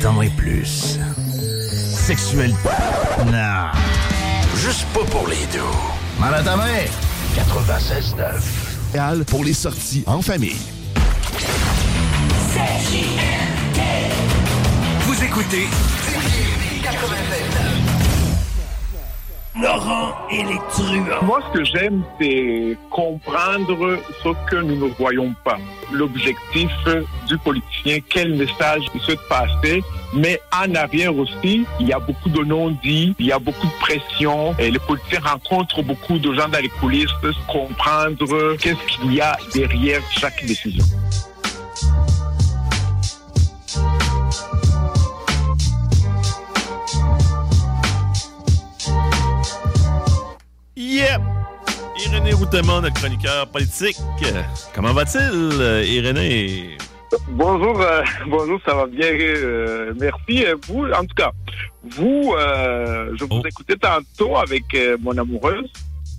18 ans et plus. Sexuel. Non. Juste pas pour les deux. Mal à ta main. 96.9. Idéal pour les sorties en famille. Vous écoutez Laurent et les truands. Moi, ce que j'aime, c'est comprendre ce que nous ne voyons pas. L'objectif du politicien, quel message il souhaite passer. Mais en arrière aussi, il y a beaucoup de non-dits, il y a beaucoup de pression. Et les politiciens rencontrent beaucoup de gens dans les coulisses, comprendre qu'est-ce qu'il y a derrière chaque décision. Routemont, notre chroniqueur politique. Comment va-t-il, euh, Irénée? Bonjour, euh, bonjour, ça va bien, euh, merci. Vous, en tout cas, vous, euh, je vous Oh. écoutais tantôt avec mon amoureuse,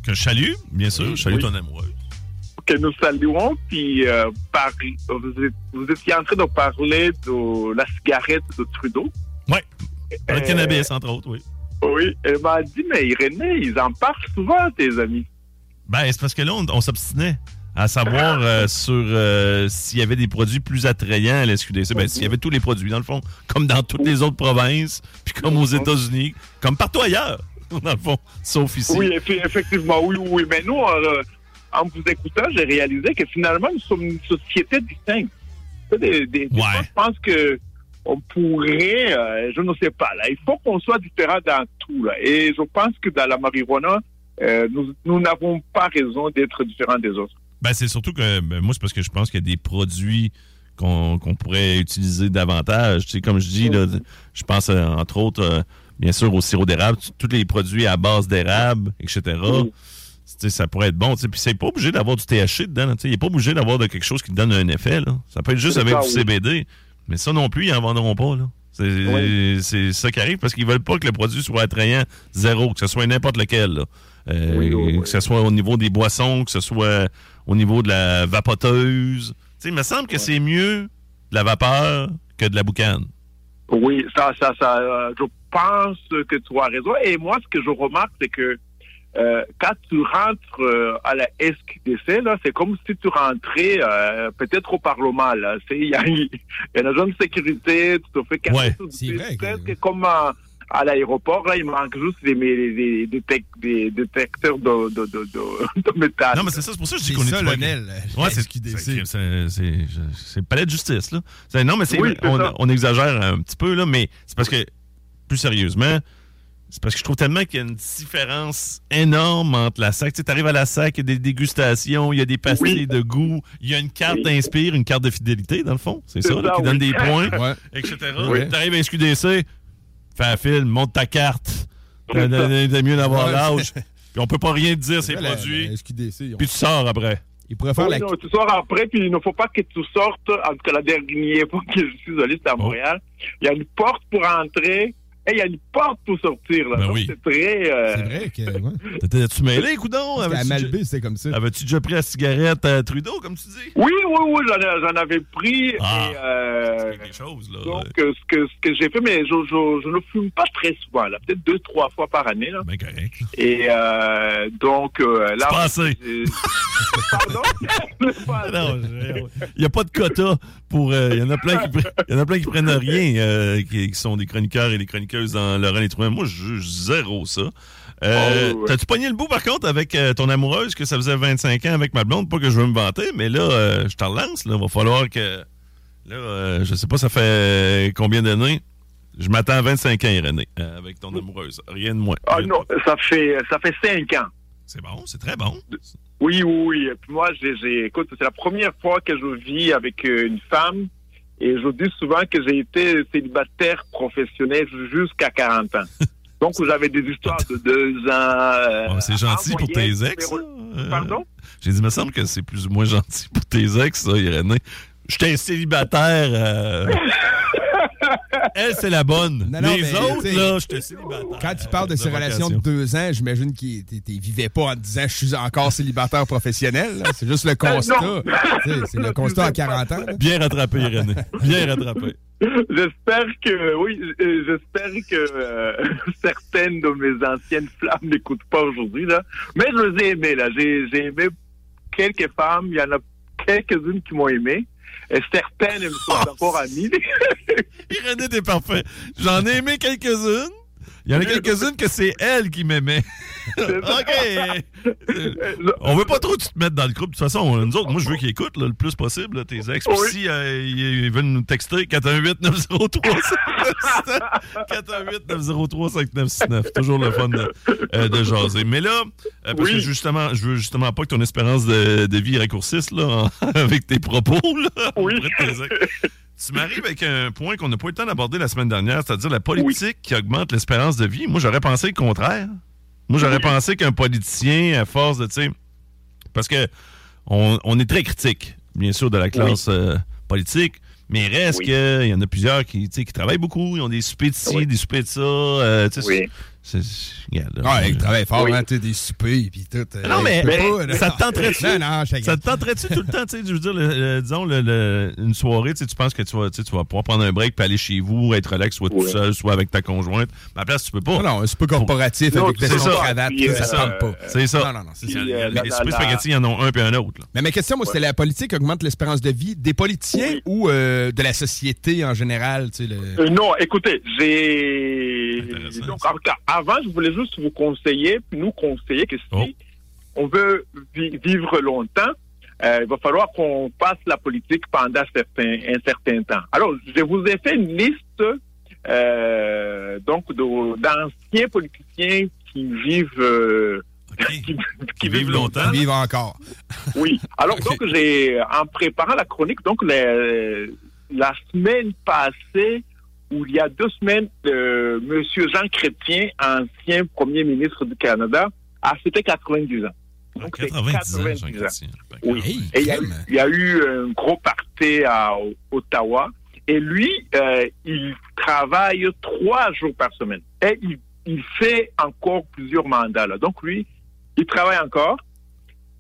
Que je salue, bien sûr. Je salue Oui. ton amoureuse. que nous saluons, puis par- vous, êtes- vous étiez en train de parler de la cigarette de Trudeau. Ouais. Le cannabis, entre autres, oui. Oui, elle m'a dit, mais Irénée, ils en parlent souvent, tes amis. Ben, c'est parce que là, on, on s'obstinait à savoir euh, sur euh, s'il y avait des produits plus attrayants à la SQDC. Ben, s'il y avait tous les produits, dans le fond, comme dans toutes les autres provinces, puis comme aux États-Unis, comme partout ailleurs, dans le fond, sauf ici. Oui, effe- effectivement, oui, oui. Mais nous, euh, en vous écoutant, j'ai réalisé que finalement, nous sommes une société distincte. Des, fois, je pense que on pourrait, euh, je ne sais pas, là, il faut qu'on soit différent dans tout. Là. Et je pense que dans la marijuana, euh, nous nous n'avons pas raison d'être différents des autres. Ben, c'est surtout que ben, moi, c'est parce que je pense qu'il y a des produits qu'on pourrait utiliser davantage. Tu sais, comme je dis, là, je pense euh, entre autres, euh, bien sûr, au sirop d'érable, tous les produits à base d'érable, etc. Oui. Tu sais, ça pourrait être bon. tu sais. Puis c'est pas obligé d'avoir du THC dedans. là. Il n'est pas obligé d'avoir de quelque chose qui donne un effet. Là. Ça peut être juste avec ça, du oui. CBD. Mais ça non plus, ils n'en vendront pas. Là. C'est Oui. ça qui arrive parce qu'ils veulent pas que le produit soit attrayant zéro, que ce soit n'importe lequel. là. Euh, Oui, oui, oui. Que ce soit au niveau des boissons, que ce soit au niveau de la vapoteuse. Tu sais, il me semble que c'est mieux de la vapeur que de la boucane. Oui, ça, ça, ça, euh, je pense que tu as raison. Et moi, ce que je remarque, c'est que euh, quand tu rentres euh, à la SQDC, là, c'est comme si tu rentrais euh, peut-être au Parlement. Il y a, il y a une zone de sécurité, tu te fais casser Ouais, tout de c'est suite, vrai que- presque comme à, l'aéroport. Là, il manque juste des, des, des, détec- des détecteurs de, de, de, de, de métal. Non, mais c'est ça, c'est pour ça que je dis qu'on est Lionel. Ouais, c'est SQDC. c'est- c'est- c'est- c'est le palais de justice, là. Non, mais c'est Oui, c'est on, exagère un petit peu, là, mais c'est parce que, plus sérieusement, c'est parce que je trouve tellement qu'il y a une différence énorme entre la SAC. Tu arrives à la SAC, il y a des dégustations, il y a des pastilles Oui. de goût, il y a une carte Oui. d'inspire, une carte de fidélité, dans le fond. C'est ça, là, qui donne des points, Ouais. etc. Oui. Tu arrives à SQDC, fais un film, monte ta carte. C'est mieux d'avoir Ouais. l'âge. Puis on peut pas rien te dire, ces la- produits. la SQDC, Puis tu sors après. Faire Oui, la... non, tu sors après, puis il ne faut pas que tu sortes. En tout cas, la dernière fois que je suis allé, c'était à Oh. Montréal. Il y a une porte pour entrer Et il y a une porte pour sortir. Là. Ben Donc, oui. C'est très. euh, C'est vrai que. Ouais. T'étais-tu mêlé, coudon? Avais-tu Malbé, déjà- c'était comme ça. Avais-tu déjà pris la cigarette à Trudeau, comme tu dis? Oui, oui, oui, j'en, ai- j'en avais pris. Ah. et, euh, Quelque chose, là. donc, euh, ce que, ce que j'ai fait, mais je, je, je ne fume pas très souvent, là, peut-être deux, trois fois par année. Là. Ben correct. Et euh, donc, euh, là. C'est pas assez. j'ai- Pardon? Non, il n'y a pas de quota pour. Il y en a plein qui y en a plein qui prennent rien, euh, qui, qui sont des chroniqueurs et des dans Laurent les Trouins. Moi, je juge zéro ça. Euh, Oh, ouais. T'as-tu pogné le bout, par contre, avec euh, ton amoureuse, que ça faisait 25 ans avec ma blonde? Pas que je veux me vanter, mais là, euh, je te relance. Là, va falloir que. Là, je sais pas, ça fait combien d'années? Je m'attends à 25 ans, René, avec ton amoureuse. Rien de moins. Ah Rien non, ça fait, ça fait cinq ans. C'est bon, c'est très bon. Oui, oui, oui. Et puis moi, j'ai, écoute, c'est la première fois que je vis avec une femme. Et je dis souvent que j'ai été célibataire professionnel jusqu'à 40 ans. Donc, j'avais des histoires de deux ans. euh, Ouais, c'est gentil en pour tes ex, Euh, Pardon? J'ai dit, il me semble que c'est plus ou moins gentil pour tes ex, ça, Irénée. J'étais un célibataire. euh, Elle, c'est la bonne. Non, non, Les mais, autres, là, j'étais célibataire. Quand tu parles de ces relations de deux ans, j'imagine qu'ils t- t- vivaient pas en te disant je suis encore célibataire professionnel. C'est juste le constat. non. Tu sais, C'est le constat à 40 ans. là. Bien rattrapé, Irénée. Bien rattrapé. J'espère que, oui, euh, j'espère que euh, certaines de mes anciennes flammes n'écoutent pas aujourd'hui, là. Mais je les ai aimées, là. J'ai, j'ai aimé quelques femmes. Il y en a quelques-unes qui m'ont aimé. Certaines me sont encore amies. Irénée, t'es parfait. J'en ai aimé quelques-unes. Il y en a quelques-unes que c'est elle qui m'aimait. OK. On veut pas trop te mettre dans le groupe. De toute façon, nous autres, moi, je veux qu'ils écoutent là, le plus possible, là, tes ex. Puis Oui. si euh, ils, veulent nous texter, 418-903-5969. 418-903-5969. Toujours le fun de, euh, de jaser. Mais là, euh, parce Oui. que justement, je veux justement pas que ton espérance de, de vie raccourcisse là, en- avec tes propos. Là, Oui. tes ex. Tu m'arrives avec un point qu'on n'a pas eu le temps d'aborder la semaine dernière, c'est-à-dire la politique qui augmente l'espérance de vie. Moi, j'aurais pensé le contraire. Moi, j'aurais pensé qu'un politicien, à force de, tu sais, parce que on, on est très critique, bien sûr, de la classe euh, politique, mais il reste qu'il y en a plusieurs qui, qui travaillent beaucoup, ils ont des soupers de ci, des soupers de ça. euh, c'est- c'est- regarde, là, Ouais, ils travaillent fort, Oui. hein, tu des soupers puis tout. euh, Non, mais- pas, là. ça te tenterait-tu? Non, non, je Ça te tenterait-tu tout le temps, tu sais, je veux dire, le- le- disons, le- le- une soirée, tu penses que tu vas, tu vas pouvoir prendre un break puis aller chez vous, être relax, soit tout seul, soit avec ta conjointe. Mais à la place, tu peux pas. Non, non, un souper corporatif Non, avec c'est des ça. cravate, Puis, ça, ça euh, tente pas. C'est ça. Non, non, non, c'est ça. Il euh, les soupers la- spaghetti, il y en a un puis un autre. là. Mais ma question, moi, c'était la politique augmente l'espérance de vie des politiciens ou euh, de la société en général, tu sais. Euh, non, écoutez, j'ai. Avant, je voulais juste vous conseiller, nous conseiller que si Oh. on veut vi- vivre longtemps, euh, il va falloir qu'on passe la politique pendant un certain temps. Alors, je vous ai fait une liste euh, donc d'anciens politiciens qui vivent euh, qui, Qui vivent longtemps. vivent encore. Oui. Alors donc j'ai en préparant la chronique donc les- la semaine passée ou il y a deux semaines euh, Monsieur Jean Chrétien, ancien premier ministre du Canada, a fêté 90 ans. Donc, c'est 90 ans, 90 Jean ans. Chrétien. Oui. Hey, Et il y, a eu, crème. il y a eu un gros party à Ottawa. Et lui, euh, il travaille trois jours par semaine. Et il, il fait encore plusieurs mandats. Là. Donc lui, il travaille encore.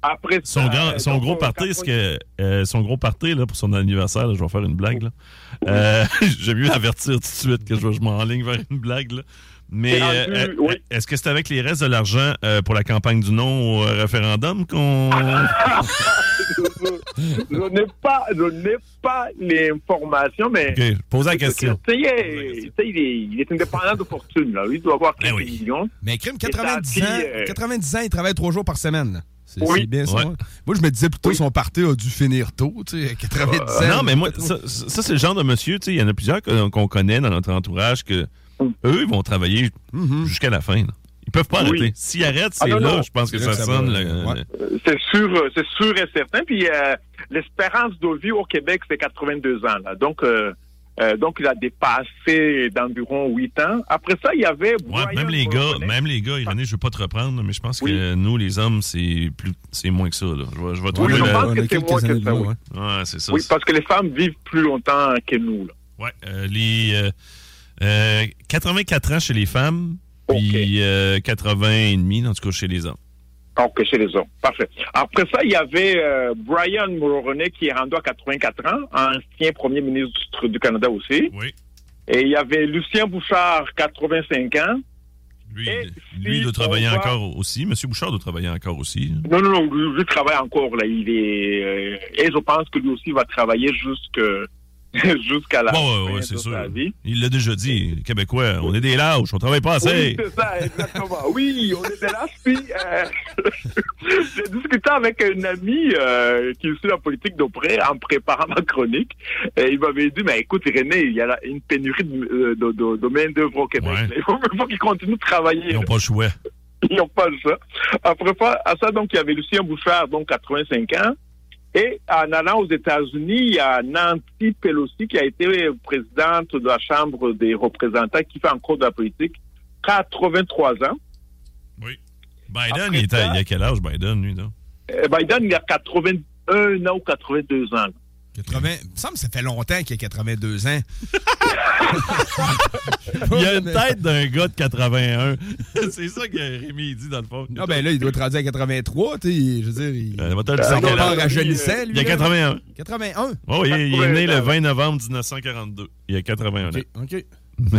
Après Son, ça, grand, euh, son gros party, c'est 90 que euh, son gros party là, pour son anniversaire, là, je vais faire une blague. Là. Euh, J'aime mieux avertir tout de suite que je, je m'enligne vers une blague. Là. Mais euh, oui. est-ce que c'est avec les restes de l'argent euh, pour la campagne du non au référendum qu'on. je n'ai pas, je n'ai pas l'information, mais OK, pose la question. Tu sais, il est, tu sais, il est- il est indépendant de fortune. Là. Lui, il doit avoir Ben quelques oui. millions. Mais crime, Et 90 sa ans, fille, euh, 90 ans, il travaille trois jours par semaine. C'est Oui. bien ça. Ouais. Moi, je me disais plutôt Oui. son party a dû finir tôt, tu sais, 90 ans. Non, mais moi, ça, ça, c'est le genre de monsieur, tu sais, il y en a plusieurs qu'on connaît dans notre entourage que eux, ils vont travailler Mhm. jusqu'à la fin. là. Ils peuvent pas Oui. arrêter. S'ils arrêtent, c'est Ah, là, non. je pense que ça, là que ça sonne. va, là, ouais. euh, C'est sûr, euh, c'est sûr et certain. Puis euh, l'espérance de vie au Québec, c'est 82 ans. Là. Donc, euh, euh, donc, il a dépassé d'environ 8 ans. Après ça, il y avait... Ouais, même les gars, même les gars, Irénée, je veux pas te reprendre, mais je pense Oui. que nous, les hommes, c'est plus, c'est moins que ça. Là. Je vais, je vais Oui, trouver je pense que c'est quelques moins que ça, oui. ouais. C'est ça. Oui, parce que les femmes vivent plus longtemps que nous. Là. Ouais, euh, les, euh, Euh, 84 ans chez les femmes, puis euh, 80 et demi, en tout cas, chez les hommes. OK, chez les hommes. Parfait. Après ça, il y avait euh, Brian Mulroney qui est rendu à 84 ans, ancien premier ministre du Canada aussi. Oui. Et il y avait Lucien Bouchard, 85 ans. Lui, lui doit travailler va- encore aussi. Monsieur Bouchard doit travailler encore aussi. Non, non, non, lui, lui travaille encore, là. Il est, euh, et je pense que lui aussi va travailler jusque, jusqu'à la Bon, ouais, fin ouais, c'est sûr. vie. Il l'a déjà dit, les Québécois, on est des lâches, on travaille pas Oui, assez. c'est ça, exactement. Oui, on était là. Puis, euh, j'ai discuté avec un ami euh, qui suit la politique de près en préparant ma chronique. Et il m'avait dit, mais écoute, René, il y a une pénurie de, euh, de, de, de main-d'œuvre au Québec. Ouais. Il faut, faut qu'ils continuent de travailler. Ils n'ont pas le choix. Ils n'ont pas le choix. Après à ça, donc, il y avait Lucien Bouchard, donc 85 ans. Et en allant aux États-Unis, il y a Nancy Pelosi qui a été présidente de la Chambre des représentants qui fait encore de la politique, 83 ans. Oui. Biden, Après il, était, ça- il a quel âge, Biden, lui, là? Euh, Biden, il a 81 ans ou 82 ans. 80, il me semble que ça fait longtemps qu'il a 82 ans. Il a une tête d'un gars de 81. c'est ça que Rémi il dit, dans le fond. Ah ben là, il doit être rendu à 83, tu sais, je veux dire, il Euh, va te le Euh, dire, non, quel pas âge? rajeunissant, lui. Il a là. 81. 81. Oh, il, est- il est né le 80. 20 novembre 1942. Il a 81 ans. OK.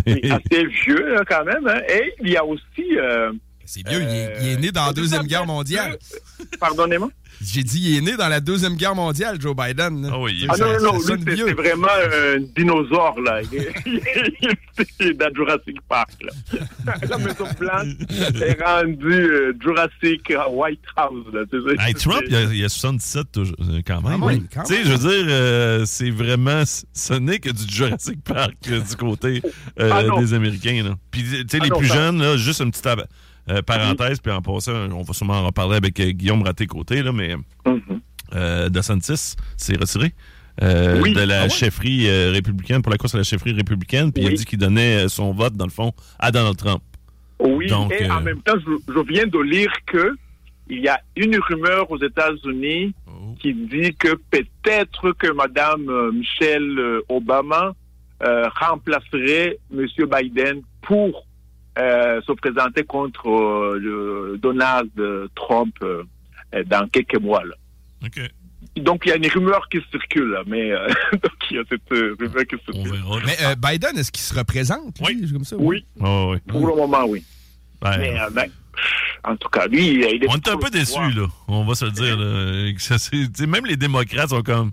C'est assez vieux, là, quand même. hein. Et il y a aussi... euh, C'est vieux, il, est, il est né dans la Deuxième Guerre mondiale. Pardonnez-moi? J'ai dit, il est né dans la Deuxième Guerre mondiale, Joe Biden. Ah oui, il est- Ah non, non, non, lui, c'est vraiment un dinosaure, là. Il dans Jurassic Park, là. La Maison Blanche est rendue euh, Jurassic White House, là. Hey, Trump, il a, il a 77 toujours, euh, quand même. Quand Tu sais, je veux dire, euh, c'est vraiment. Ce n'est que du Jurassic Park euh, du côté euh, Ah des Américains. là. Puis, tu sais, Ah les non, plus ça- jeunes, là, juste une petite euh, parenthèse, puis en passant, on va sûrement en reparler avec euh, Guillaume Raté-Côté, là, mais Mhm. euh, DeSantis s'est retiré. euh, Oui. de la Ah ouais? chefferie républicaine, pour la course à la chefferie républicaine, puis il a dit qu'il donnait son vote, dans le fond, à Donald Trump. Oui, Donc, et en même temps, je, je viens de lire que il y a une rumeur aux États-Unis Oh. qui dit que peut-être que euh, Michelle Obama remplacerait Monsieur Biden pour euh, se présenter contre euh, le Donald Trump euh, euh, dans quelques mois. Là. Donc il y a une rumeur qui circule, mais euh, donc il y a cette euh, rumeur qui On circule. Mais euh, Biden, est-ce qu'il se représente? lui, Oui. Comme ça, Oui, ouais. pour le moment, oui. Ben, Mais euh, ben, en tout cas, lui, il est On est un peu déçus, là. On va se le dire. là. Même les démocrates sont comme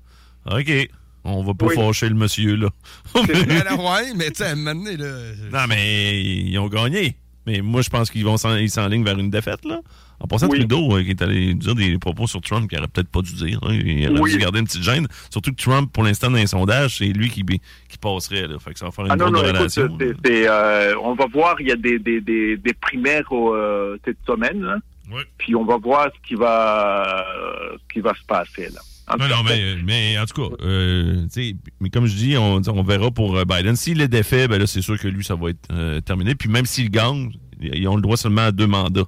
OK, on va pas Oui. fâcher le monsieur, là. Ben, là, ouais, mais tu sais, à un moment donné, là. non, mais ils ont gagné. Mais moi, je pense qu'ils vont s'enlignent vers une défaite, là. En passant, Oui. Trudeau, euh, qui est allé dire des propos sur Trump qu'il aurait peut-être pas dû dire. hein. Il aurait Oui. dû garder une petite gêne. Surtout que Trump, pour l'instant, dans les sondages, c'est lui qui, qui passerait, là. Fait que ça va faire une Ah non, non, de écoute, relation. c'est- c'est, euh, on va voir, il y a des, des, des, des primaires euh, cette semaine, là. Ouais. puis on va voir ce qui va, ce qui va se passer. Là. Non, non, mais, mais en tout cas, euh, tu sais, mais comme je dis, on, on verra pour euh, Biden. S'il est défait, ben là, c'est sûr que lui, ça va être euh, terminé. Puis même s'il gagne, ils ont le droit seulement à deux mandats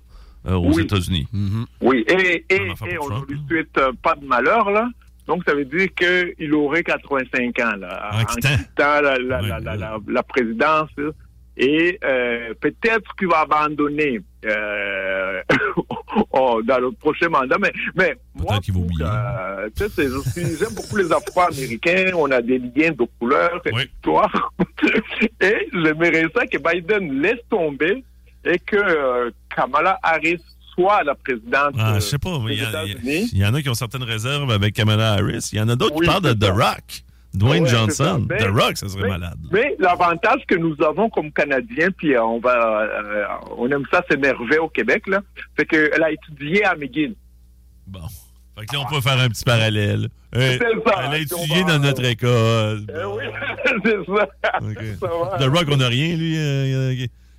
euh, aux Oui. États-Unis. Oui, et, et, et on ne lui hein. souhaite euh, pas de malheur, là. Donc, ça veut dire qu'il aurait 85 ans, là, En quittant. la, la, la, Ouais, la, ouais. la- la présidence. Et euh, peut-être qu'il va abandonner euh, oh, dans le prochain mandat. Mais, mais moi, suis- j'aime beaucoup les Afro-Américains. On a des liens de couleur et d'histoire. et j'aimerais ça que Biden laisse tomber et que euh, Kamala Harris soit la présidente Ah, euh, je sais pas, il y, en a qui ont certaines réserves avec Kamala Harris. Il y en a d'autres Oui, qui parlent de The. Rock. Dwayne Ouais, Johnson. The Rock, ça serait mais- malade. Mais l'avantage que nous avons comme Canadiens, puis euh, on va, euh, on aime ça s'énerver au Québec, là, c'est qu'elle a étudié à McGill. Bon. Fait que là, on peut faire un petit parallèle. Hey, C'est ça, elle a étudié dans notre école. Eh oui, c'est ça. The Rock, on n'a rien, lui. euh,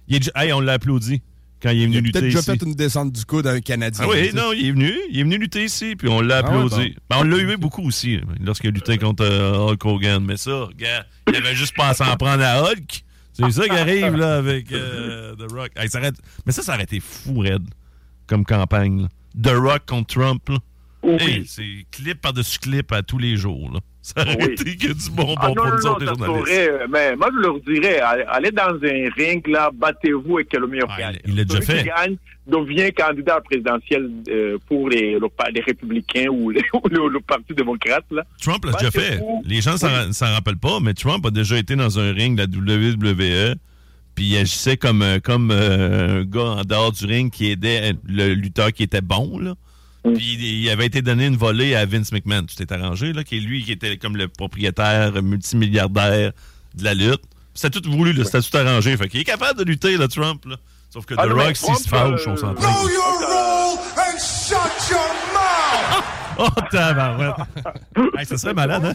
il est hey, on l'a applaudi quand il est Il venu a lutter peut-être déjà fait une descente du coude à un Canadien. Ah oui, non, il est venu. Il est venu lutter ici, puis on l'a Ah ouais, applaudi. bon. Ben, on l'a eu beaucoup aussi, lorsqu'il a lutté contre euh, Hulk Hogan. Mais ça, gars, il avait juste pas à s'en prendre à Hulk. C'est ça qui arrive, là, avec euh, The Rock. Hey, ça aurait- Mais ça, ça aurait été fou, Red, comme campagne. là. The Rock contre Trump, là. Oui. Hey, c'est clip par-dessus clip à tous les jours. Là. Ça aurait Oui. été que du bonbon Ah non, pour non, nous non, autres, les journalistes. saurait, euh, mais moi, je leur dirais, allez dans un ring, là, battez-vous et que le meilleur Ah, gagne. il- l'a déjà fait. qui gagne devient candidat présidentiel euh, pour les, le les républicains ou, les- le, le Parti démocrate, là. Trump l'a déjà fait. Les gens s'en s'en rappellent pas, mais Trump a déjà été dans un ring de la WWE. Puis il agissait comme, euh, comme euh, un gars en dehors du ring qui aidait le lutteur qui était bon. Là. Mm. Puis il avait été donné une volée à Vince McMahon. Tu t'es arrangé, là, qui est lui qui était comme le propriétaire multimilliardaire de la lutte. C'était tout voulu, là, c'était tout arrangé. Fait qu'il est capable de lutter, là, Trump. Là. Sauf que Ah The Rock, s'il se fâche, euh, on s'entend. Know Oh, tabarouette. Hey, ça serait malade, hein?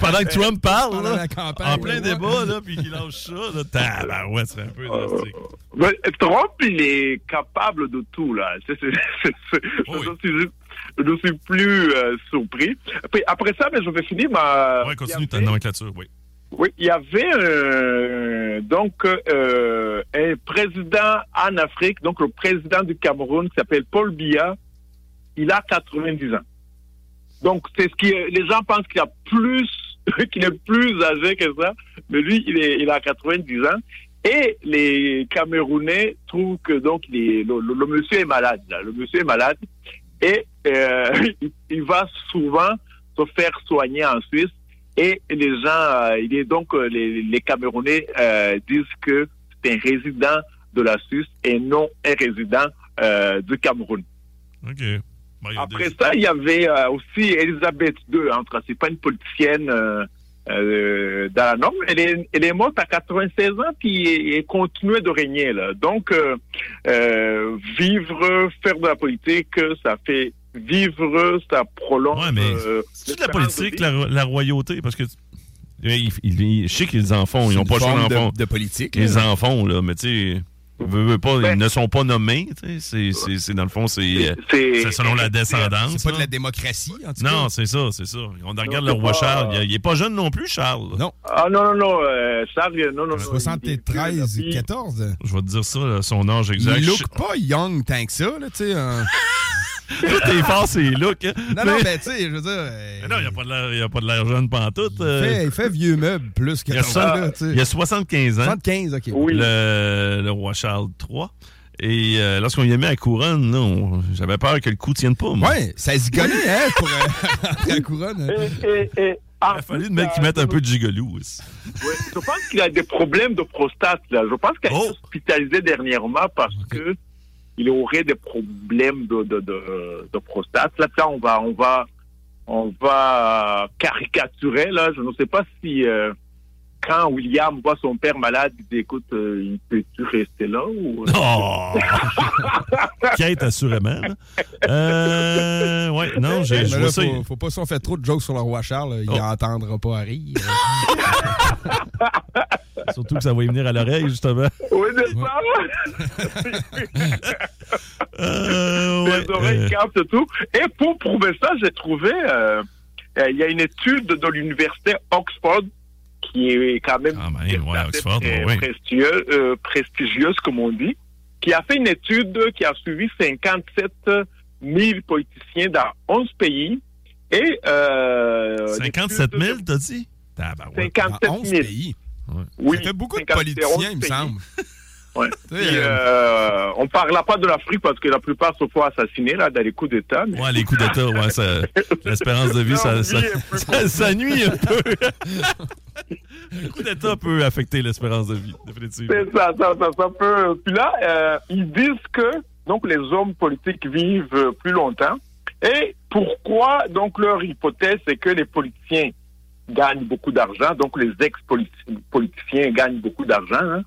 Pendant que Trump parle, Pendant là, la campagne, en plein ouais. débat, là, puis qu'il lâche ça, là, tabarouette, c'est un peu drastique. Mais Trump, il est capable de tout, là. C'est- c'est- c'est- c'est- oui. je, je suis plus euh, surpris. Puis après ça, mais je vais finir ma... Ouais, continue il y ta avait- nomenclature, oui. Oui, il y avait euh, donc euh, un président en Afrique, donc le président du Cameroun qui s'appelle Paul Biya. Il a 90 ans. Donc c'est ce qui les gens pensent qu'il a plus qu'il est plus âgé que ça, mais lui il est il a 90 ans et les Camerounais trouvent que donc le, monsieur est malade là. le monsieur est malade et euh, il, va souvent se faire soigner en Suisse et les gens, euh, il est donc euh, les, Camerounais euh, disent que c'est un résident de la Suisse et non un résident euh, du Cameroun. OK. Après des- ça, il y avait euh, aussi Elisabeth II. Hein, c'est pas une politicienne euh, euh, dans la norme. Elle est, elle est morte à 96 ans puis elle continue de régner. Là. Donc, euh, euh, vivre, faire de la politique, ça fait vivre, ça prolonge. Ouais, mais euh, c'est de la de politique, la, la royauté, parce que il, il- il- je sais qu'ils en font, ils n'ont pas le choix d'en de, font. de politique. Ils là. en font, là, mais tu sais, veux, veux pas, Ben- ils ne sont pas nommés, tu sais, c'est- c'est c'est- dans le fond, c'est euh, c'est selon la descendance. C'est pas de la démocratie, en tout Non, cas. c'est ça, c'est ça. On regarde Non, le roi pas- Charles. Il, il est pas jeune non plus, Charles. Non. Ah non, non, non, euh, Charles, non, non, non. 73, il- il- 14. Je vais te dire ça, là, son âge exact. Il look pas young tant que ça, là, tu sais. hein. Tout est fort, c'est look. hein. Non, Mais- non, mais tu sais, je veux dire. euh, Mais non, il n'y a pas de l'air- a jeune pantoute. il, euh, fait, il fait vieux meuble plus que il, a ça, soixante- là, tu sais. il a 75 ans. 75, OK. Oui. le, le roi Charles III. Et euh, lorsqu'on y a mis la couronne, on- j'avais peur que le coup tienne pas. Moi. Ouais, ça se gonnait, hein, pour euh, à la couronne. Et, et, et, Il a fallu de mettre qu'ils mettent un peu de gigolou aussi. Ouais, je pense qu'il a des problèmes de prostate. Là. Je pense qu'il a Oh. été hospitalisé dernièrement parce que il aurait des problèmes de, de, de, prostate. Là, on va, on va, on va caricaturer. Là, je ne sais pas si euh, quand William voit son père malade, il dit écoute, euh, il peut-tu rester là ou Oh! Kate, assurément. Euh, ouais, non, j'ai- ça. faut, faut pas si on fait trop de jokes sur le roi Charles, il Oh. entendra pas à rire. Surtout que ça va y venir à l'oreille, justement. Oui, n'est-ce pas? Euh, ouais, Les oreilles euh, tout. Et pour prouver ça, j'ai trouvé, euh, euh, il y a une étude de l'université Oxford qui est quand même Ah, ben, ouais, assez Oxford, très ouais. prestigieux- euh, prestigieuse, comme on dit, qui a fait une étude qui a suivi 57 000 politiciens dans 11 pays. Et, euh, 57 000, l'étude- t'as dit? Tabarouette. 57 Dans 11 000. pays. Oui, ça fait beaucoup de 57 politiciens, il me semble. Ouais. Puis, euh, on pas de l'Afrique parce que la plupart se font assassiner là, dans les coups d'État. mais- Ouais, les coups d'État, ouais, ça- l'espérance de vie, ça, Non, ça, vie est peu ça- ça nuit un peu. le coup d'État peut affecter l'espérance de vie, définitivement. C'est ça, ça, ça, peut. Puis là, euh, ils disent que donc les hommes politiques vivent plus longtemps. Et pourquoi donc leur hypothèse, c'est que les politiciens gagnent beaucoup d'argent, donc les ex-politiciens gagnent beaucoup d'argent. hein.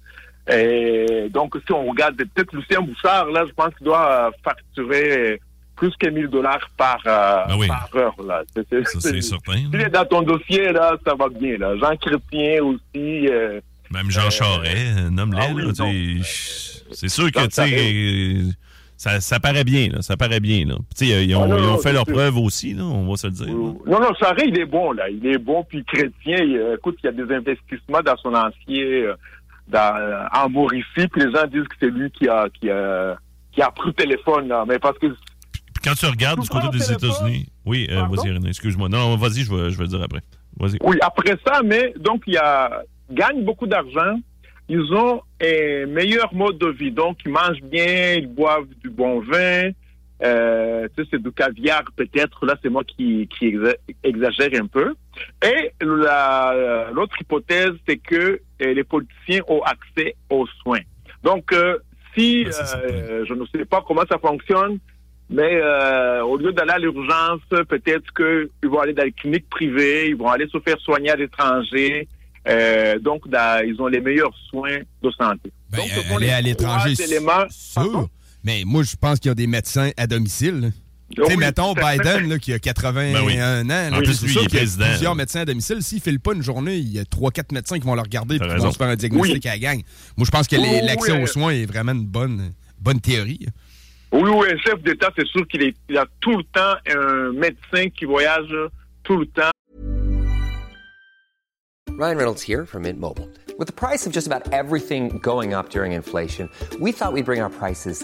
Et donc si on regarde peut-être Lucien Bouchard, là, je pense qu'il doit euh, facturer plus que 1000 dollars par, euh, Ben oui. par heure. Là. C'est, c'est- Ça, c'est certain. S'il est dans ton dossier, là, ça va bien. Là. Jean Chrétien aussi. euh, Même Jean Charest, euh, nomme-les. ah oui, sais, c'est sûr que tu sais, ça, ça paraît bien. Là, ça paraît bien. Là. Ils ont, Ah non, ils ont non, fait sûr. preuves aussi, là, on va se le dire. là. Non, non, Charest, il est bon, là. Il est bon, puis chrétien. il, écoute, il y a des investissements dans son ancien, dans, en Mauricie, puis les gens disent que c'est lui qui a, qui a, qui a pris le téléphone, là. Mais parce que, quand tu regardes du côté des États-Unis. Oui, euh, vas-y, René, excuse-moi. Non, vas-y, je vais, je vais le dire après. Vas-y. Oui, après ça, mais donc, il y a, gagnent beaucoup d'argent. Ils ont un meilleur mode de vie. Donc, ils mangent bien, ils boivent du bon vin. Euh, tu sais, c'est du caviar peut-être. Là, c'est moi qui, qui exa- exagère un peu. Et la- l'autre hypothèse, c'est que euh, les politiciens ont accès aux soins. Donc, euh, si, euh, je ne sais pas comment ça fonctionne, mais au lieu d'aller à l'urgence, peut-être qu'ils vont aller dans les cliniques privées, ils vont aller se faire soigner à l'étranger. Donc, dans- ils ont les meilleurs soins de santé. Ben, donc, aller à l'étranger, trois éléments. sûr. Mais moi, je pense qu'il y a des médecins à domicile. sais, Oui, mettons. Biden, là, qui a 81 Ben oui. ans. là, En plus, lui, il est qu'il y a président. plusieurs médecins à domicile. S'il ne file pas une journée, il y a 3-4 médecins qui vont le regarder et qui vont se faire un diagnostic Oui. à la gang. Moi, je pense que oui, l'accès oui. aux soins est vraiment une bonne, bonne théorie. Oui, oui, un chef d'État, c'est sûr qu'il il a tout le temps un médecin qui voyage tout le temps. Ryan Reynolds here from Mint Mobile. With the price of just about everything going up during inflation, we thought we'd bring our prices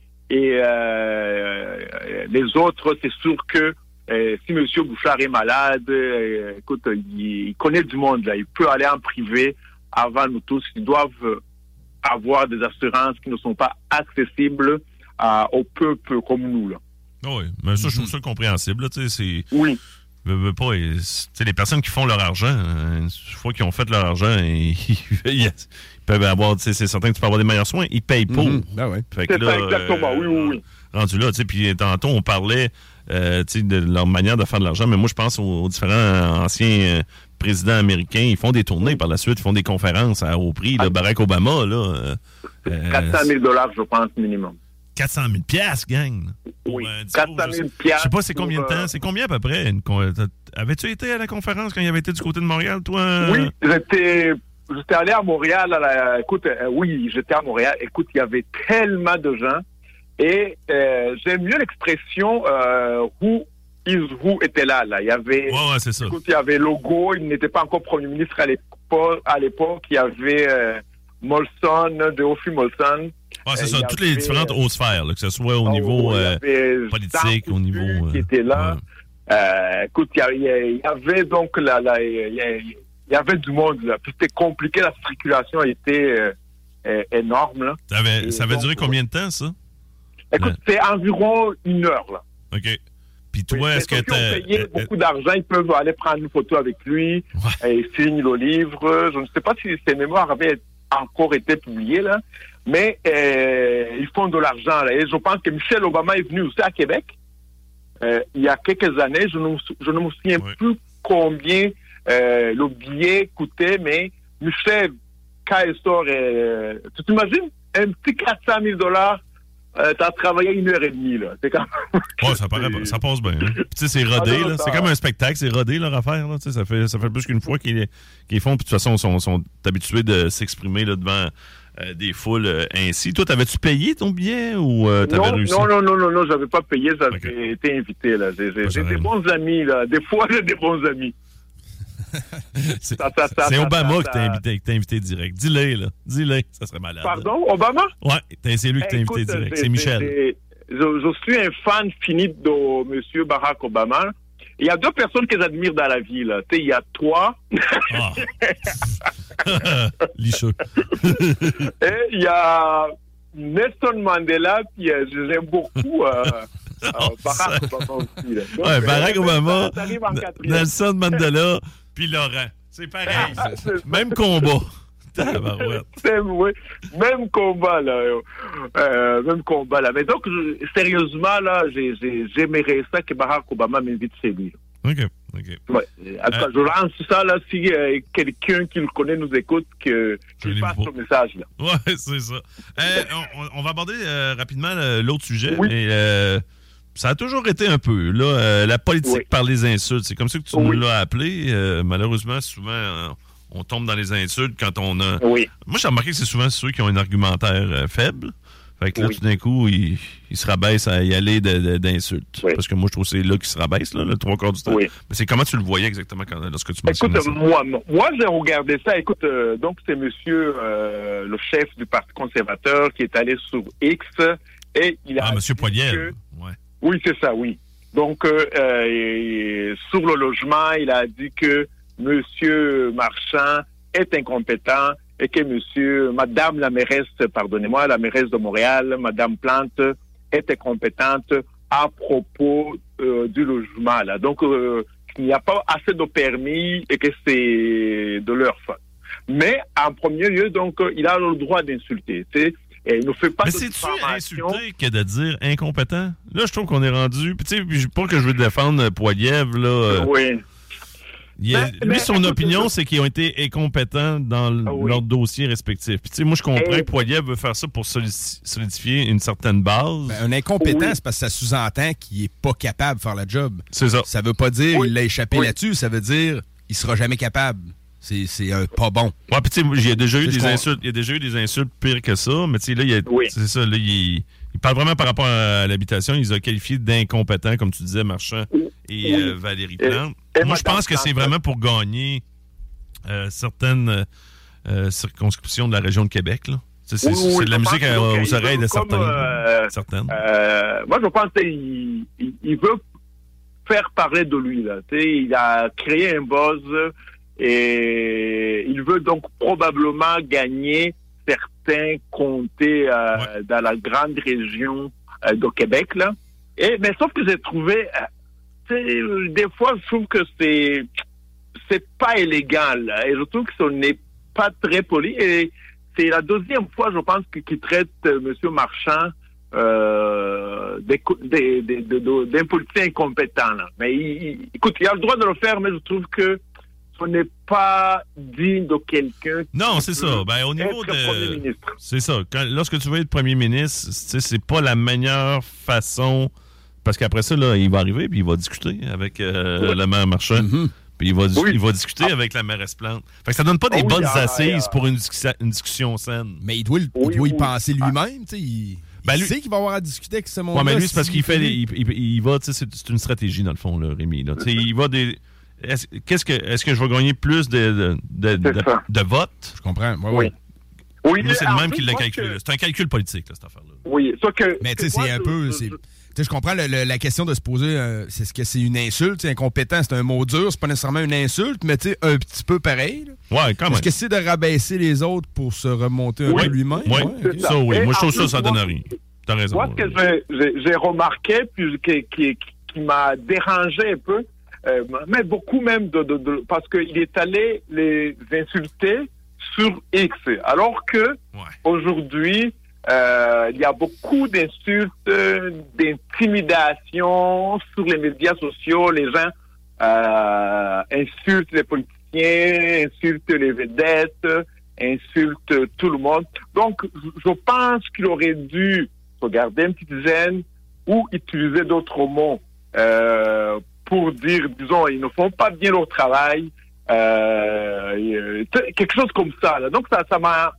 Et euh, les autres, c'est sûr que euh, si M. Bouchard est malade, euh, écoute, il, il connaît du monde là. Il peut aller en privé avant nous tous. Ils doivent avoir des assurances qui ne sont pas accessibles au peuple comme nous là. Ah oui, mais ça, je trouve ça compréhensible. là, Oui. Pas, les personnes qui font leur argent, euh, une fois qu'ils ont fait leur argent, ils peuvent avoir, tu sais, c'est certain que tu peux avoir des meilleurs soins, ils payent pour. Mhm. Ben ouais. Fait que C'est exactement. euh, oui, oui, oui. rendu là, tu sais, puis tantôt, on parlait euh, tu sais, de leur manière de faire de l'argent, mais moi, je pense aux, aux différents anciens euh, présidents américains. Ils font des tournées par la suite, ils font des conférences à haut prix. là. Barack Obama, là. euh, euh, 400 000 dollars, je pense, minimum. 400 000 piastres, gang. Oui, un discours, 400 000 je sais- Je piastres sais pas c'est combien de temps. C'est combien à peu près? Avais-tu été à la conférence quand il avait été du côté de Montréal, toi? Oui, j'étais, j'étais allé à Montréal. à la- écoute, euh, oui, j'étais à Montréal. Écoute, il y avait tellement de gens. Et euh, j'aime mieux l'expression euh, who is who était là. là. Il y avait, Ouais, ouais, c'est ça. écoute, il y avait Logo. Il n'était pas encore premier ministre à l'époque. À l'époque, il y avait euh, Molson, Deophile Molson. Ah, c'est Euh, ça, toutes les différentes euh, hautes sphères, là, que ce soit au Oh, niveau euh, avait politique, au niveau. Qui euh, était là. ouais. Euh, écoute, il y, il avait donc la, la- il y, a- il y avait du monde là. Puis c'était compliqué, la circulation était euh, euh, énorme là. Ça avait, Et ça avait donc, duré combien de temps, ça? Écoute, c'est environ une heure là. OK. Puis toi, Oui, est-ce que ont t'as. payé euh, euh, beaucoup d'argent, ils peuvent aller prendre une photo avec lui et signe le livre. Je ne sais pas si ces mémoires avaient encore été publiées là, mais euh, ils font de l'argent là. Et je pense que Michel Obama est venu aussi à Québec euh, il y a quelques années. Je ne, je ne me souviens plus combien euh, le billet coûtait, mais il sort, euh, tu t'imagines un petit 400 000 dollars. Euh, t'as travaillé une heure et demie, là. C'est quand Ouais, ça, paraît, ça passe bien. hein. Tu sais, c'est rodé, Ah, non, là. C'est comme un spectacle, c'est rodé, leur affaire, là. Tu sais, ça fait, ça fait plus qu'une fois qu'ils font. Puis, de toute façon, ils sont, sont habitués de s'exprimer, là, devant euh, des foules euh, ainsi. Toi, t'avais-tu payé ton billet ou t'avais non, réussi? non, non, non, non, non, j'avais pas payé, j'avais été invité, là. J'ai des bons amis, là. Des fois, j'ai des bons amis. C'est Obama qui t'a invité, invité direct. Dis-le, là. Dis-le, ça serait malade. Pardon, Obama? Ouais, c'est lui qui t'a Eh, invité direct. C'est Michel. Je, je suis un fan fini de M. Barack Obama. Il y a deux personnes que j'admire dans la vie, là. Il y a toi. Ah. Licheux. Et il y a Nelson Mandela, puis euh, je l'aime beaucoup. euh, Euh, Barack Obama aussi. Là. Donc, Ouais, Barack Obama. Nelson Mandela, puis Laurent. C'est pareil. Même combat. Même, oui, même combat, là. euh, euh, même combat, là. Mais donc, je- sérieusement, là, j'ai- j'ai- j'aimerais ça que Barack Obama m'invite chez lui. OK, OK. Ouais. En tout cas, je lance ça, là, si euh, quelqu'un qui le connaît nous écoute, que, qu'il passe pas. ce message, là. Ouais, c'est ça. Euh, on, on va aborder euh, rapidement euh, l'autre sujet, Oui. mais euh, ça a toujours été un peu, là, euh, la politique Oui. par les insultes. C'est comme ça que tu Oui. nous l'as appelé. Euh, malheureusement, souvent, euh, on tombe dans les insultes quand on a... Oui. Moi, j'ai remarqué que c'est souvent ceux qui ont un argumentaire faible. Fait que là, tout d'un coup, ils, ils se rabaissent à y aller d'insultes. Oui. Parce que moi, je trouve que c'est là qu'ils se rabaissent, là, le trois quarts du temps. Oui. Mais c'est comment tu le voyais exactement quand, lorsque tu Écoute, mentionnais ça? moi, moi, j'ai regardé ça. Écoute, euh, donc c'est monsieur le chef du Parti conservateur qui est allé sur X et il a Ah, Monsieur dit Poilievre. que- Ouais. Oui, c'est ça, oui. Donc, euh, euh, sur le logement, il a dit que Monsieur Marchand est incompétent et que Monsieur, Madame la mairesse, pardonnez-moi, la mairesse de Montréal, Madame Plante, est incompétente à propos euh, du logement. Là. Donc, euh, il n'y a pas assez de permis et que c'est de leur faute. Mais en premier lieu, donc, il a le droit d'insulter. sais. Et il ne fait pas Mais c'est-tu insulté que de dire incompétent? Là, je trouve qu'on est rendu. Puis, tu sais, pas que je veux défendre Poiliev, là. euh, Oui. il a- lui, mais son opinion, c'est qu'ils ont été incompétents dans Ah oui. leur dossier respectif. Puis, tu sais, moi, je comprends Et- que Poiliev veut faire ça pour soli- solidifier une certaine base. Ben, un incompétent, Oui. c'est parce que ça sous-entend qu'il est pas capable de faire le job. c'est ça. Ça veut pas dire Oui. il l'a échappé Oui. là-dessus, ça veut dire il sera jamais capable. C'est c'est un pas bon. Ouais, puis, tu sais, il y a déjà eu des insultes. Il y a déjà eu des insultes pires que ça. Mais, tu sais, là, il y a- Oui. c'est ça. Là, il, il parle vraiment par rapport à l'habitation. Il les a qualifiés d'incompétents, comme tu disais, Marchand et Oui. euh, Valérie Plante. et Moi, je pense que c'est vraiment pour gagner euh, certaines euh, circonscriptions de la région de Québec. là. C'est Oui, oui, de la musique à- aux il oreilles de certains. euh, certaines. Euh, moi, je pense qu'il il, il veut faire parler de lui. Là. Tu sais, il a créé un buzz et il veut donc probablement gagner certains comtés euh, Ouais. dans la grande région euh, de Québec. Là. Et, mais sauf que j'ai trouvé, euh, des fois, je trouve que c'est c'est pas élégant. Là, et je trouve que ce n'est pas très poli. Et c'est la deuxième fois, je pense, qu'il traite euh, M. Marchand euh, d'un politicien incompétent. Là. Mais il, il- écoute, il a le droit de le faire, mais je trouve que ce n'est pas digne de quelqu'un. Non, qui c'est ça. Ben, au niveau être Premier de. ministre. C'est ça. Quand- lorsque tu veux être premier ministre, c'est pas la meilleure façon. Parce qu'après ça, là, il va arriver puis il va discuter avec euh, le maire Marchand. Mhm. Puis il va, Oui. il va discuter avec la mairesse Plante. Fait que ça donne pas des Ah oui, bonnes ah, assises ah, pour une, discussion- une discussion saine. Mais il doit, le- il Oui, doit y penser lui-même. tu sais, Il, Ben, il lui- sait qu'il va avoir à discuter avec ce monde Ouais, mais lui, c'est parce qu'il fait. Il, il- il va, tu sais, c'est une stratégie, dans le fond, là, Rémi. Là. Tu sais, Il va des. Est-ce qu'est-ce que, est-ce que je vais gagner plus de, de, de, C'est de- ça. de votes? Je comprends. ouais, Oui. Oui, Moi, c'est le même qui l'a calculé. que-. C'est un calcul politique, là, cette affaire-là. Oui, sauf que. Mais tu sais, c'est un peu. je- c'est- je- Tu sais, je comprends le- le- la question de se poser, euh, c'est ce que c'est une insulte. tu sais, Incompétent, c'est un mot dur, c'est pas nécessairement une insulte, mais tu sais, un petit peu pareil. là. Ouais, quand même. Est-ce que c'est de rabaisser les autres pour se remonter un Oui. peu lui-même? Oui, Ouais, ça, oui. Et Moi, je trouve ça, ça donne rien. T'as raison. Moi, ce que j'ai- remarqué, puis qui, qui, qui m'a dérangé un peu, euh, mais beaucoup même, de, de, de- parce qu'il est allé les insulter sur X. Alors que Ouais. aujourd'hui, euh, il y a beaucoup d'insultes, euh, d'intimidation sur les médias sociaux. Les gens euh, insultent les politiciens, insultent les vedettes, insultent tout le monde. Donc, je pense qu'il aurait dû se garder une petite gêne ou utiliser d'autres mots euh, pour dire, disons, ils ne font pas bien leur travail. Euh, euh, quelque chose comme ça. là. Donc, ça ça m'a...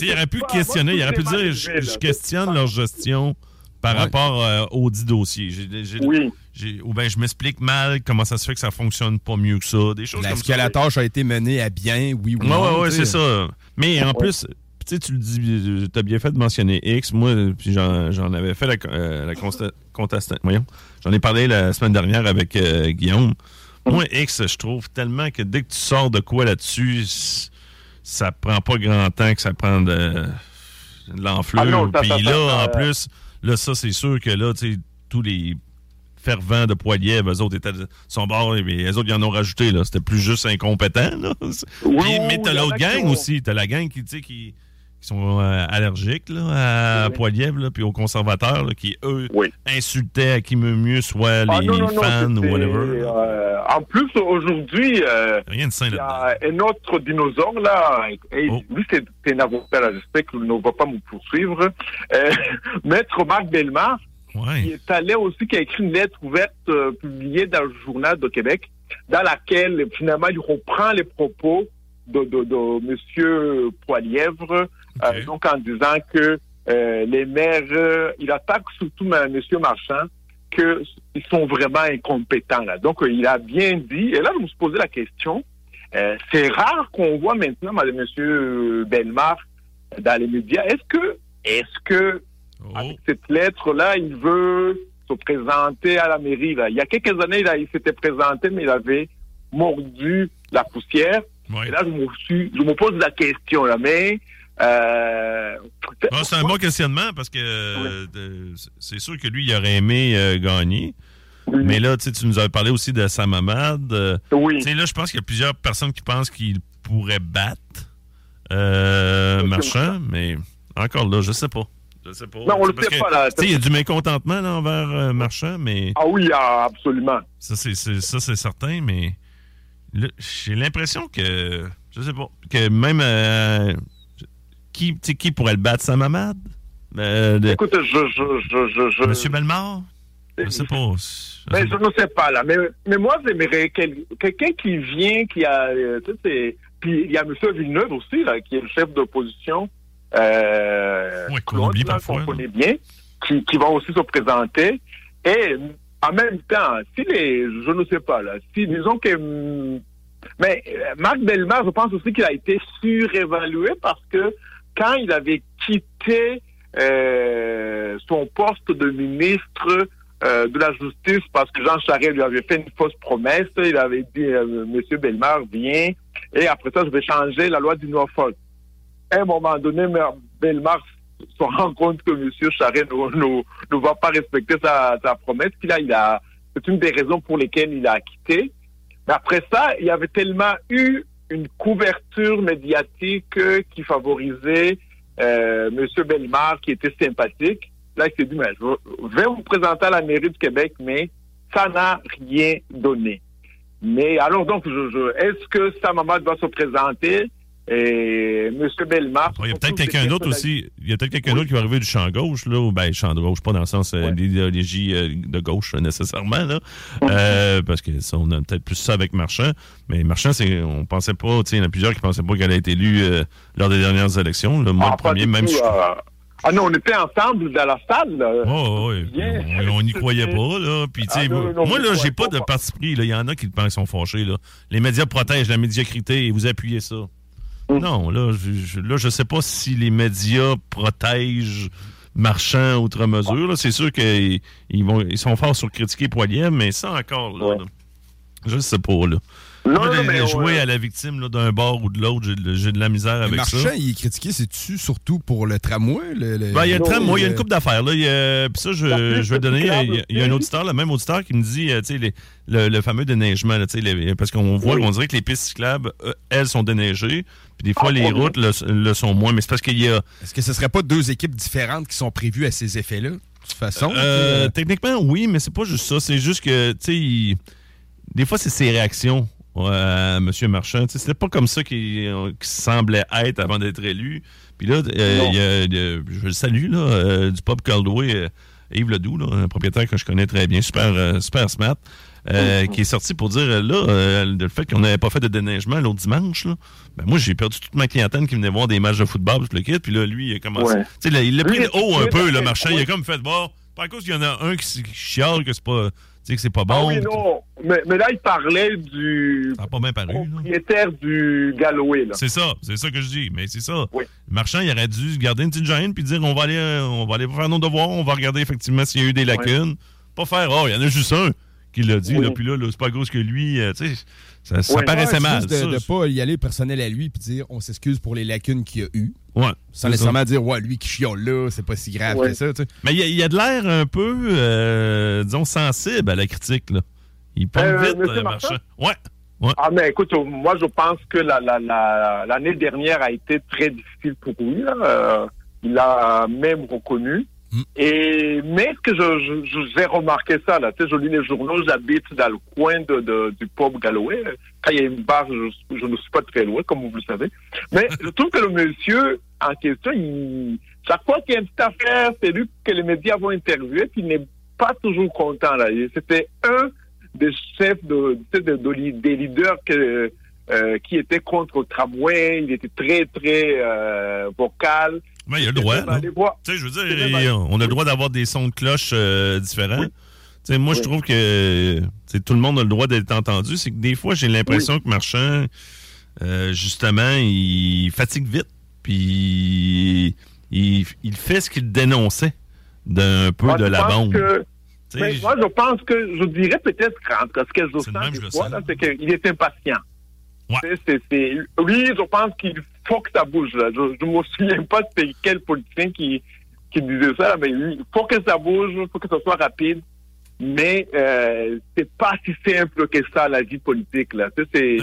Il aurait pu questionner, il aurait pu dire je, je questionne leur gestion par Ouais. rapport euh, au dit dossier. J'ai- j'ai- Oui. ou bien je m'explique mal comment ça se fait que ça fonctionne pas mieux que ça. Des choses comme Est-ce que ça. la tâche a été menée à bien, oui ou Ouais, non? ouais, ouais, tu sais? c'est ça. Mais en plus, tu sais, tu le dis, tu as bien fait de mentionner X. Moi, j'en j'en avais fait la, euh, la consta- contestation. Voyons. J'en ai parlé la semaine dernière avec euh, Guillaume. Moi, X, je trouve tellement que dès que tu sors de quoi là-dessus, ça prend pas grand temps que ça prend de, de l'enflure. Ah Puis là, ça, en plus, Là, ça, c'est sûr que là, tu sais, tous les fervents de Poilièvre, eux autres étaient son bord, et les autres, ils en ont rajouté, là. C'était plus juste incompétent, là. Oui, Puis, mais t'as l'autre gang aussi. T'as la gang qui, tu sais, qui, qui sont euh, allergiques, là, à Oui. Poilièvre, puis aux conservateurs, là, qui, eux, Oui. insultaient à qui mieux mieux, soit les Ah, non, non, fans ou whatever. euh, en plus, aujourd'hui, euh, il y a un autre dinosaure, là. Et Oh. Lui, c'est un avocat. J'espère qu'il ne va pas me poursuivre. Euh, Maître Marc Bellemare, qui Ouais. est allé aussi, qui a écrit une lettre ouverte publiée dans le journal de Québec, dans laquelle, finalement, il reprend les propos de, de, de Monsieur Poilièvre, euh, donc en disant que euh, les maires, euh, il attaque surtout M. Marchand, qu'ils sont vraiment incompétents. Là. Donc, il a bien dit, et là, je me suis posé la question, euh, c'est rare qu'on voit maintenant Monsieur Belmar dans les médias. Est-ce que, est-ce que Oh. avec cette lettre-là, il veut se présenter à la mairie. Là? Il y a quelques années, il, s'était présenté, mais il avait mordu la poussière. Ouais. Et là, je me, suis, je me pose la question, là, mais... Euh, c'est un bon questionnement parce que euh, c'est sûr que lui, il aurait aimé euh, gagner. Oui. Mais là, tu nous avais parlé aussi de Sam Hamad. Oui. Là, je pense qu'il y a plusieurs personnes qui pensent qu'il pourrait battre euh, Marchand, mais encore là, je sais pas. Je sais pas. Non, on le sait pas, là. Il y a du mécontentement là, envers euh, Marchand, mais Ah oui, ah, absolument. ça, c'est certain, mais j'ai l'impression que, je sais pas, que même euh, qui, qui pourrait le battre, Sam Hamad? Euh, de- Écoute, je... je, je, je, Monsieur Bellemare? Je sais pas. Sais je ne sais pas, là. Mais, mais moi, j'aimerais quel- quelqu'un qui vient, qui a... euh, tu sais, c'est- puis il y a M. Villeneuve aussi, là, qui est le chef d'opposition. Euh, Ouais, qu'on oublie parfois, qu'on connaît bien, qui, qui va aussi se présenter. Et en même temps, si les... Je ne sais pas, là. Si, disons que... Mais euh, Marc Bellemare, je pense aussi qu'il a été surévalué parce que quand il avait quitté euh, son poste de ministre euh, de la Justice parce que Jean Charest lui avait fait une fausse promesse. Il avait dit, euh, Monsieur Bellemare, viens, et après ça, je vais changer la loi du Norfolk. À un moment donné. Bellemare se rend compte que Monsieur Charest ne va pas respecter sa, sa promesse. Puis là, il a, c'est une des raisons pour lesquelles il a quitté. Mais après ça, il y avait tellement eu une couverture médiatique euh, qui favorisait euh, M. Bellemare, qui était sympathique. Là, il s'est dit, je vais vous présenter à la mairie du Québec, mais ça n'a rien donné. Mais alors, donc, est-ce que Sam Hamad va se présenter? Et M. Bellemare... Il y a peut-être quelqu'un d'autre aussi. Il y a peut-être quelqu'un d'autre qui va arriver du champ gauche, là, ou ben champ de gauche, pas dans le sens euh, Ouais. d'idéologie euh, de gauche euh, nécessairement, là. Euh, parce que ça, on a peut-être plus ça avec Marchand. Mais Marchand, c'est, on pensait pas, tu sais, il y en a plusieurs qui pensaient pas qu'elle a été élue lors des dernières élections. là. Moi, Ah, le premier, même tout, Ah non, on était ensemble dans la salle. là. Oh. Bien. On- n'y croyait pas, là. Puis, tu sais, Ah, non, moi, non, moi, mais là, j'ai pas de pas. parti pris. Il y en a qui pensent qu'ils sont fâchés, là. Les médias protègent la médiocrité et vous appuyez ça. Mm. Non, là, je, je- là, je sais pas si les médias protègent Marchand outre mesure, là. C'est sûr qu'ils ils vont, ils sont forts sur critiquer Poilier, mais ça encore, là. Ouais. là, je sais pas, là. Non, mais jouer à la victime là, d'un bord ou de l'autre, j'ai de- la misère Mais avec Marchand, ça. il est critiqué, c'est-tu surtout pour le tramway? Le, le- Ben, il y a le Non, tram, moi, il y a une euh, coupe d'affaires. Là. Il y a- Puis ça, je, je vais donner. Il y a, il y a un auditeur, le même auditeur, qui me dit, euh, tu sais, les- le, le fameux déneigement, là, tu sais, les- parce qu'on voit, Oui. on dirait que les pistes cyclables, euh, elles, sont déneigées. Puis des fois, Ah, les pas bien. routes le, le sont moins. Mais c'est parce qu'il y a. Est-ce que ce serait pas deux équipes différentes qui sont prévues à ces effets-là? De toute façon? Euh, techniquement, oui, mais c'est pas juste ça. C'est juste que, tu sais, il- des fois, c'est ses réactions. À M. Marchand. C'était pas comme ça qu'il euh, qu'il semblait être avant d'être élu. Puis là, euh, il y a- il je le salue, là, euh, du Pop Caldway, euh, Yves Ledoux, là, un propriétaire que je connais très bien, super, euh, super smart, euh, qui est sorti pour dire, euh, là, euh, le fait qu'on n'avait pas fait de déneigement l'autre dimanche, là, ben moi, j'ai perdu toute ma clientèle qui venait voir des matchs de football, tout le kit, puis là, lui, il a commencé. Ouais. Là, il l'a pris de haut un peu, il le marchand. Il a comme fait, bon, par cause qu'il y en a un qui, qui chiale que c'est pas, sais, que c'est pas Ah bon. oui, non. Mais, mais là, il parlait du Ça pas bien paru, là. propriétaire du Galloway. Là. C'est ça, c'est ça que je dis, mais c'est ça. Oui. Le marchand, il aurait dû garder une petite gêne puis dire on va aller euh, on va aller faire nos devoirs, on va regarder effectivement s'il y a eu des lacunes. Pas faire oh, il y en a juste un qui l'a dit. Oui. Là, puis là, là, c'est pas cause que lui, euh, tu sais, ça, ça Ouais. paraissait Ouais, mal. juste. De ne pas y aller personnel à lui puis dire on s'excuse pour les lacunes qu'il a eues. Ouais. Sans nécessairement ça. dire ouais, lui qui chiole là, c'est pas si grave Ouais. que ça. tu sais. Mais il y a, y de l'air un peu, euh, disons, sensible à la critique. Là. Il parle Euh, vite, euh? Marchand? Ouais. Ouais. Ah, mais écoute, moi, je pense que la- la- la- l'année dernière a été très difficile pour lui. là. Euh, il a même reconnu. Et, mais que je, je- j'ai remarqué ça, là, tu je lis les journaux, j'habite dans le coin de, de- du pub Galloway. Quand il y a une barre, je, ne suis pas très loin, comme vous le savez. Mais je trouve que le monsieur en question, il, chaque fois qu'il y a une petite affaire, c'est lui que les médias vont interviewer, puis il n'est pas toujours content. Là. C'était un des chefs des leaders euh, qui étaient contre le tramway. Il était très, très euh, vocal. Mais il a le droit. Tu sais, je veux dire, on a le droit d'avoir des sons de cloche euh, différents. Tu sais, moi, je trouve que tout le monde a le droit d'être entendu. C'est que des fois, j'ai l'impression que Marchand, euh, justement, il fatigue vite. Puis il, il fait ce qu'il dénonçait d'un peu Moi, de la bombe. que- mais moi, je pense que je dirais peut-être que ce que je sens des fois, c'est qu'il est impatient. Ouais. C'est- c'est- je pense qu'il faut que ça bouge. Là. Je ne me souviens pas c'était quel politicien qui, qui disait ça, mais il faut que ça bouge, il faut que ça soit rapide. Mais euh, c'est pas si simple que ça, la vie politique. Là. C'est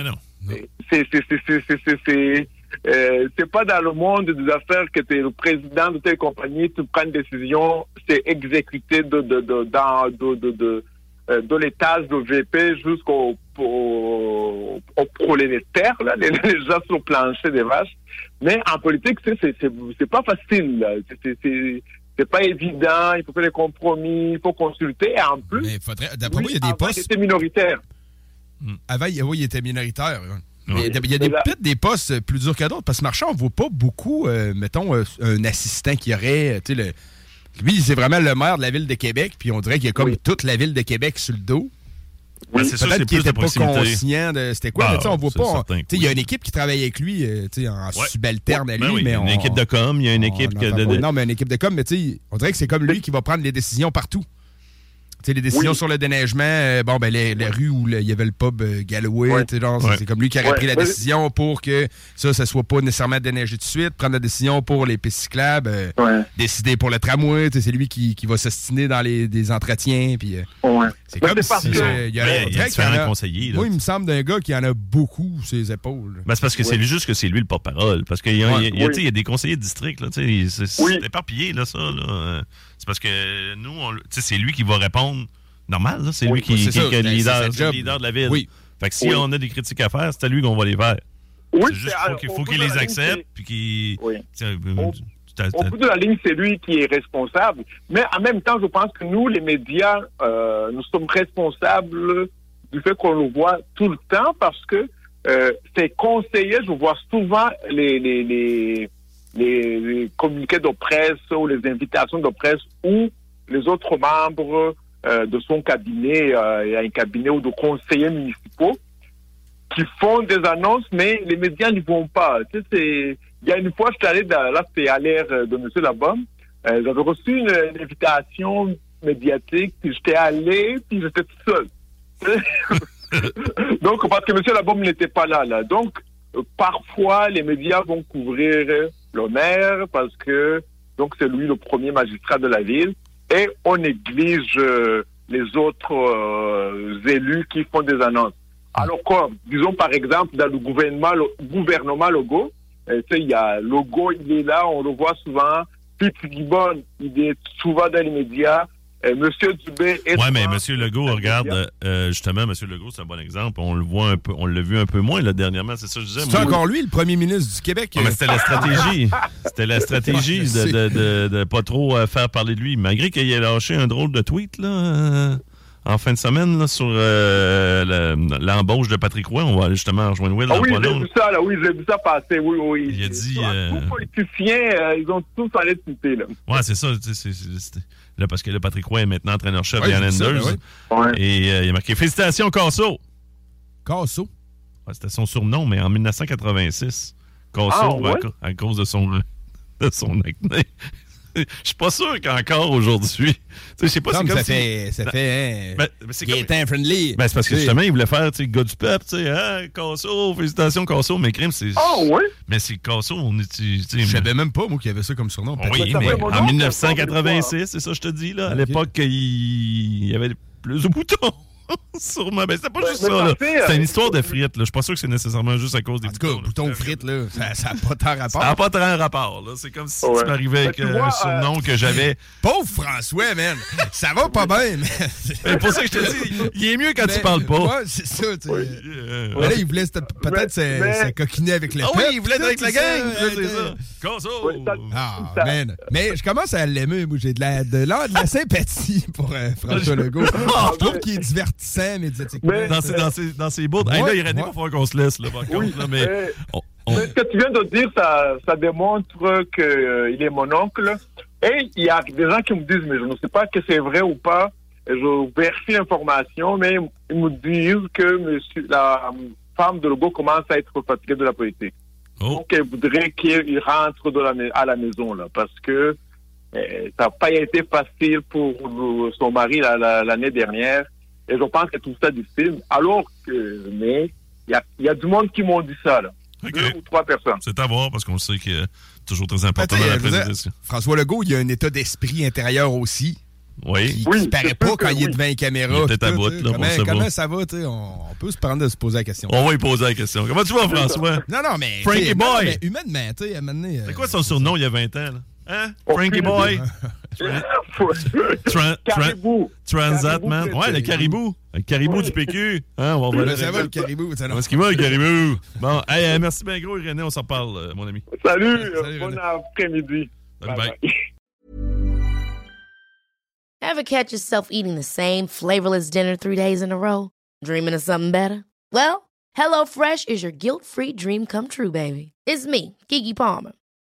c'est c'est c'est c'est c'est c'est c'est euh, c'est pas dans le monde des affaires que tu es le président de telle compagnie, tu prends une décision, c'est exécuté de de de dans de de de, euh, de l'étage de VP jusqu'au au, au prolétaire, là, les, les gens sur le plancher des vaches. Mais en politique, c'est c'est c'est c'est pas facile. là. C'est c'est c'est c'est pas évident. Il faut faire des compromis, il faut consulter. Et en plus, Mais faudrait, d'après moi, il y a des avant, il postes. était minoritaire. Avant, il, oui, il était minoritaire. Ouais. Il y a des- peut-être des postes plus durs que d'autres. Parce que Marchand, on voit pas beaucoup, euh, mettons, euh, un assistant qui aurait. euh, tu sais, le- Lui, c'est vraiment le maire de la ville de Québec, puis on dirait qu'il y a comme toute la ville de Québec sur le dos. Ben, c'est Peut-être qu'il était pas conscient de c'était quoi. Ah, mais tu sais, on voit pas. Il y a une équipe qui travaille avec lui euh, en subalterne à lui. Ben oui, mais une équipe de com, il y a une équipe de- Non, mais une équipe de com, mais tu sais, on dirait que c'est comme lui qui va prendre les décisions partout. Sais, les décisions Oui. sur le déneigement, euh, bon, ben, les, les rues où il y avait le pub euh, Galloway, Ouais. Ouais. c'est comme lui qui aurait Ouais. pris la Ouais. décision pour que ça, ça soit pas nécessairement déneigé tout de suite, prendre la décision pour les pistes cyclables, euh, Ouais. décider pour le tramway, c'est lui qui, qui va s'ostiner dans les des entretiens, puis euh, Ouais. c'est comme si... que- euh, il y a, en différents a- conseillers. Moi, il me semble d'un gars qui en a beaucoup sur ses épaules. Ben, c'est parce que c'est juste que c'est lui le porte-parole. Parce qu'il y, a- y a- a des conseillers de district. Là, tu sais, c'est Oui. éparpillé, là, ça. là. C'est parce que nous, c'est lui qui va répondre normal. là. C'est Oui, lui qui, c'est qui- est le Ben, leader, le de la ville. Oui. Fait que si Oui. on a des critiques à faire, c'est à lui qu'on va les faire. Oui, c'est juste qu'il au faut qu'il les accepte. Puis qu'il. Oui. euh, Au- bout de la ligne, c'est lui qui est responsable. Mais en même temps, je pense que nous, les médias, euh, nous sommes responsables du fait qu'on le voit tout le temps parce que euh, ces conseillers, je vois souvent les, les, les, les, communiqués de presse ou les invitations de presse où les autres membres euh, de son cabinet, euh, y a un cabinet ou de conseillers municipaux qui font des annonces, mais les médias n'y vont pas. Tu sais. Il y a une fois, je suis allé dans, là, à l'ère de M. Labom. Euh, j'avais reçu une, invitation médiatique, puis j'étais allé, puis j'étais tout seul. Donc, parce que M. Labom n'était pas là, là. Donc, euh, parfois, les médias vont couvrir le maire parce que, donc, c'est lui le premier magistrat de la ville, et on néglige euh, les autres euh, élus qui font des annonces. Alors quoi, disons par exemple dans le gouvernement, le gouvernement logo, euh, il y a logo, il est là, on le voit souvent. Pete Gibbon, il est souvent dans les médias. Euh, Monsieur Dubé est Ouais, mais souvent M. Legault, les regarde, euh, justement, M. Legault, c'est un bon exemple. On le voit un peu, on l'a vu un peu moins là, dernièrement, c'est ça que je disais. C'est encore lui, le premier ministre du Québec. Ouais, mais c'était la stratégie. C'était la stratégie de, de, de, de pas trop euh, faire parler de lui. Malgré qu'il ait lâché un drôle de tweet là, euh, en fin de semaine là, sur euh, le- l'embauche de Patrick Roy. On va justement rejoindre Will Ah oui, j'ai vu ça, là, oui, j'ai vu ça passer, oui, oui. Il a dit, Tous euh, Tous politiciens, euh, ils ont tous allé de citer, là. Ouais, c'est ça. tu sais, c'est- Là, parce que là, Patrick Roy est maintenant entraîneur-chef Ouais, des ça, Islanders. ben Ouais. Et euh, il a marqué Félicitations, Casso. Casso. Ouais, C'était son surnom, mais en 1986. Casso, Ah, ben, à, cause de son, de son acné. Je suis pas sûr qu'encore aujourd'hui. Tu sais, Je sais pas Comme c'est comme ça si- fait, ça fait, hein, Ben, ben, c'est comme- friendly. Ben, c'est parce que justement, il voulait faire, tu sais, gars du peuple, tu sais, ah, Casso, félicitations, Casso, mais crime, c'est. Ah oui? Mais c'est Casso, on sais, Je savais même pas, moi, qu'il y avait ça comme surnom. Oui, mais en nom, 1986, c'est ça, je te dis, là. À l'époque, il il y avait plus de boutons. Sûrement. Ben, c'était pas juste mais ça, là. C'était une euh, histoire de frites, là. Je suis pas sûr que c'est nécessairement juste à cause des En tout cas, bouton frites, là, ça n'a pas tant rapport. Ça n'a pas très rapport, là. C'est comme si Ouais. tu m'arrivais avec tu euh, vois, un surnom que j'avais. Pauvre François, man. Ça va pas bien, mais. C'est pour ça que je te dis, il est mieux quand tu Mais- parles pas. Ouais, c'est ça. Euh, Mais là, il voulait peut-être se, mais- coquiner avec le Ah oui, il voulait être avec la gang. euh, c'est euh, ça. Ah, man. Mais je commence à l'aimer. Moi, j'ai de la, de, la, sympathie pour euh, François Legault. Je trouve qu'il est divertissant médiatiquement. Mais- Dans ses, dans ses, dans ses bouts. Hey, Ouais, là, il falloir qu'on se laisse, là, par contre. là, mais mais- on- on- Mais ce que tu viens de dire, ça, ça démontre qu'il est mon oncle. Et il y a des gens qui me disent, mais je ne sais pas que c'est vrai ou pas. Et je vérifie l'information, mais ils me disent que monsieur, la femme de Legault commence à être fatiguée de la politique. Oh. Donc, elle voudrait qu'il rentre de la mai- à la maison, là, parce que euh, ça n'a pas été facile pour son mari la- la- l'année dernière. Et je pense qu'elle trouve ça difficile. Alors que, mais, il y a, y du monde qui m'ont dit ça, là. OK. Deux ou trois personnes. C'est à voir parce qu'on sait que c'est toujours très important Ben, dans la présentation. François Legault, il a un état d'esprit intérieur aussi. Oui. Qui, Oui, qui paraît c'est pas quand il est devant les caméras. Il est à bout, là, comment, comment ça va, tu sais? On, on peut se prendre de se poser la question. On va lui poser la question. Comment tu vas, François? Non, non, mais. Frankie Boy. non, mais humainement, tu sais, à un moment donné, euh, C'est quoi son surnom il y a 20 ans? Là? Hein? Frankie Boy? Tran- Caribou. Transat, Caribou, man. Ouais, le caribou. Le caribou Oui. du PQ. Hein, on va ça va, le caribou, est-ce qu'il va, le caribou? Bon, hey, euh, merci bien gros, Irénée. On s'en parle, euh, mon ami. Salut, Salut, bon René. après-midi. Bye Bye bye. Ever catch yourself eating the same flavorless dinner three days in a row? Dreaming of something better? Well, HelloFresh is your guilt free dream come true, baby. It's me, Kiki Palmer.